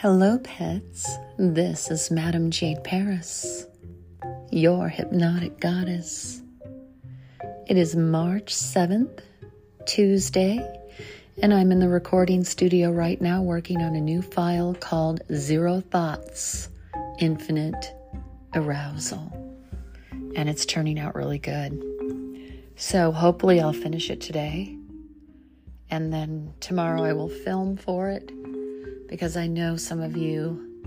Hello, pets. This is Madame Jade Paris, your hypnotic goddess. It is March 7th, Tuesday, and I'm in the recording studio right now working on a new file called Zero Thoughts Infinite Arousal. And it's turning out really good. So hopefully I'll finish it today. And then tomorrow I will film for it because I know some of you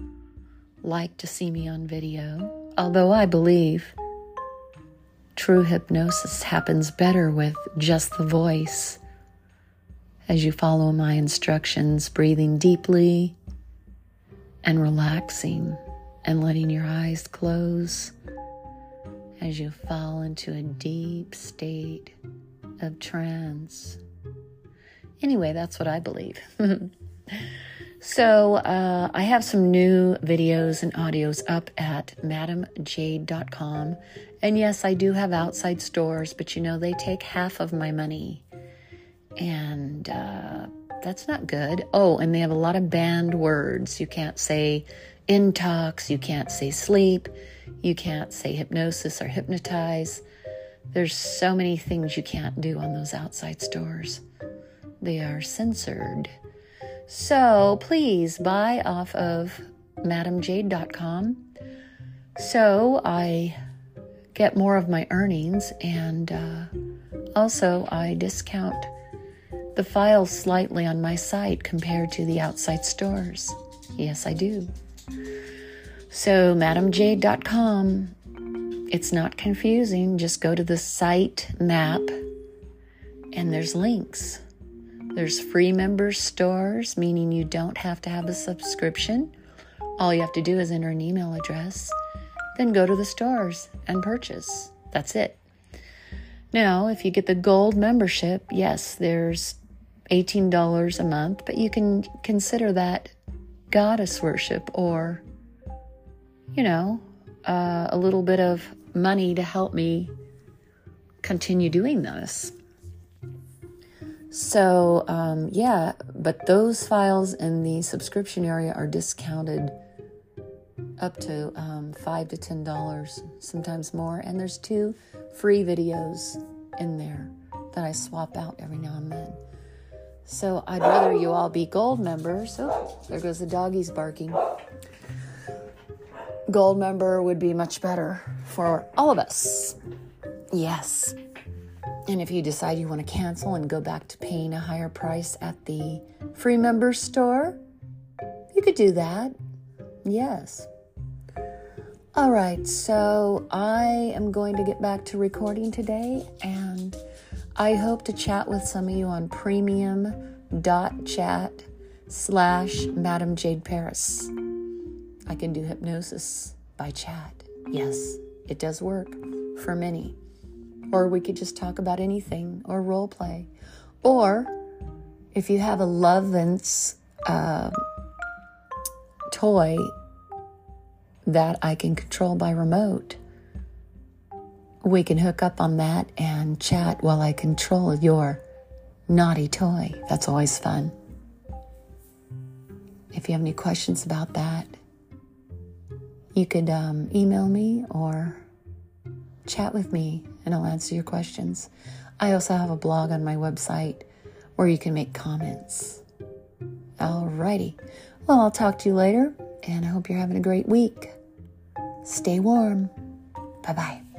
like to see me on video, although I believe true hypnosis happens better with just the voice as you follow my instructions, breathing deeply and relaxing and letting your eyes close as you fall into a deep state of trance. Anyway, that's what I believe. So, uh, I have some new videos and audios up at madamjade.com. And yes, I do have outside stores, but you know, they take half of my money. And uh, that's not good. Oh, and they have a lot of banned words. You can't say intox, you can't say sleep, you can't say hypnosis or hypnotize. There's so many things you can't do on those outside stores. They are censored. So please buy off of madamjade.com so I get more of my earnings and uh, also I discount the files slightly on my site compared to the outside stores. Yes, I do. So, madamjade.com, It's not confusing. Just go to the site map and there's links. There's free member stores, meaning you don't have to have a subscription. All you have to do is enter an email address, then go to the stores and purchase. That's it. Now, if you get the gold membership, yes, there's $18 a month, but you can consider that goddess worship or, you know, uh, a little bit of money to help me continue doing this. So, um, yeah, but those files in the subscription area are discounted up to um, five to ten dollars, sometimes more. And there's two free videos in there that I swap out every now and then. So I'd rather you all be gold members. Oh, there goes the doggies barking. Gold member would be much better for all of us. Yes. And if you decide you want to cancel and go back to paying a higher price at the free member store, you could do that. Yes. All right, so I am going to get back to recording today, and I hope to chat with some of you on premium.chat slash Madam Jade Paris. I can do hypnosis by chat. Yes, it does work for many. Or we could just talk about anything or role play. Or if you have a Lovense uh, toy that I can control by remote, we can hook up on that and chat while I control your naughty toy. That's always fun. If you have any questions about that, you could um, email me or chat with me and I'll answer your questions. I also have a blog on my website where you can make comments. Alrighty. Well, I'll talk to you later, and I hope you're having a great week. Stay warm. Bye bye.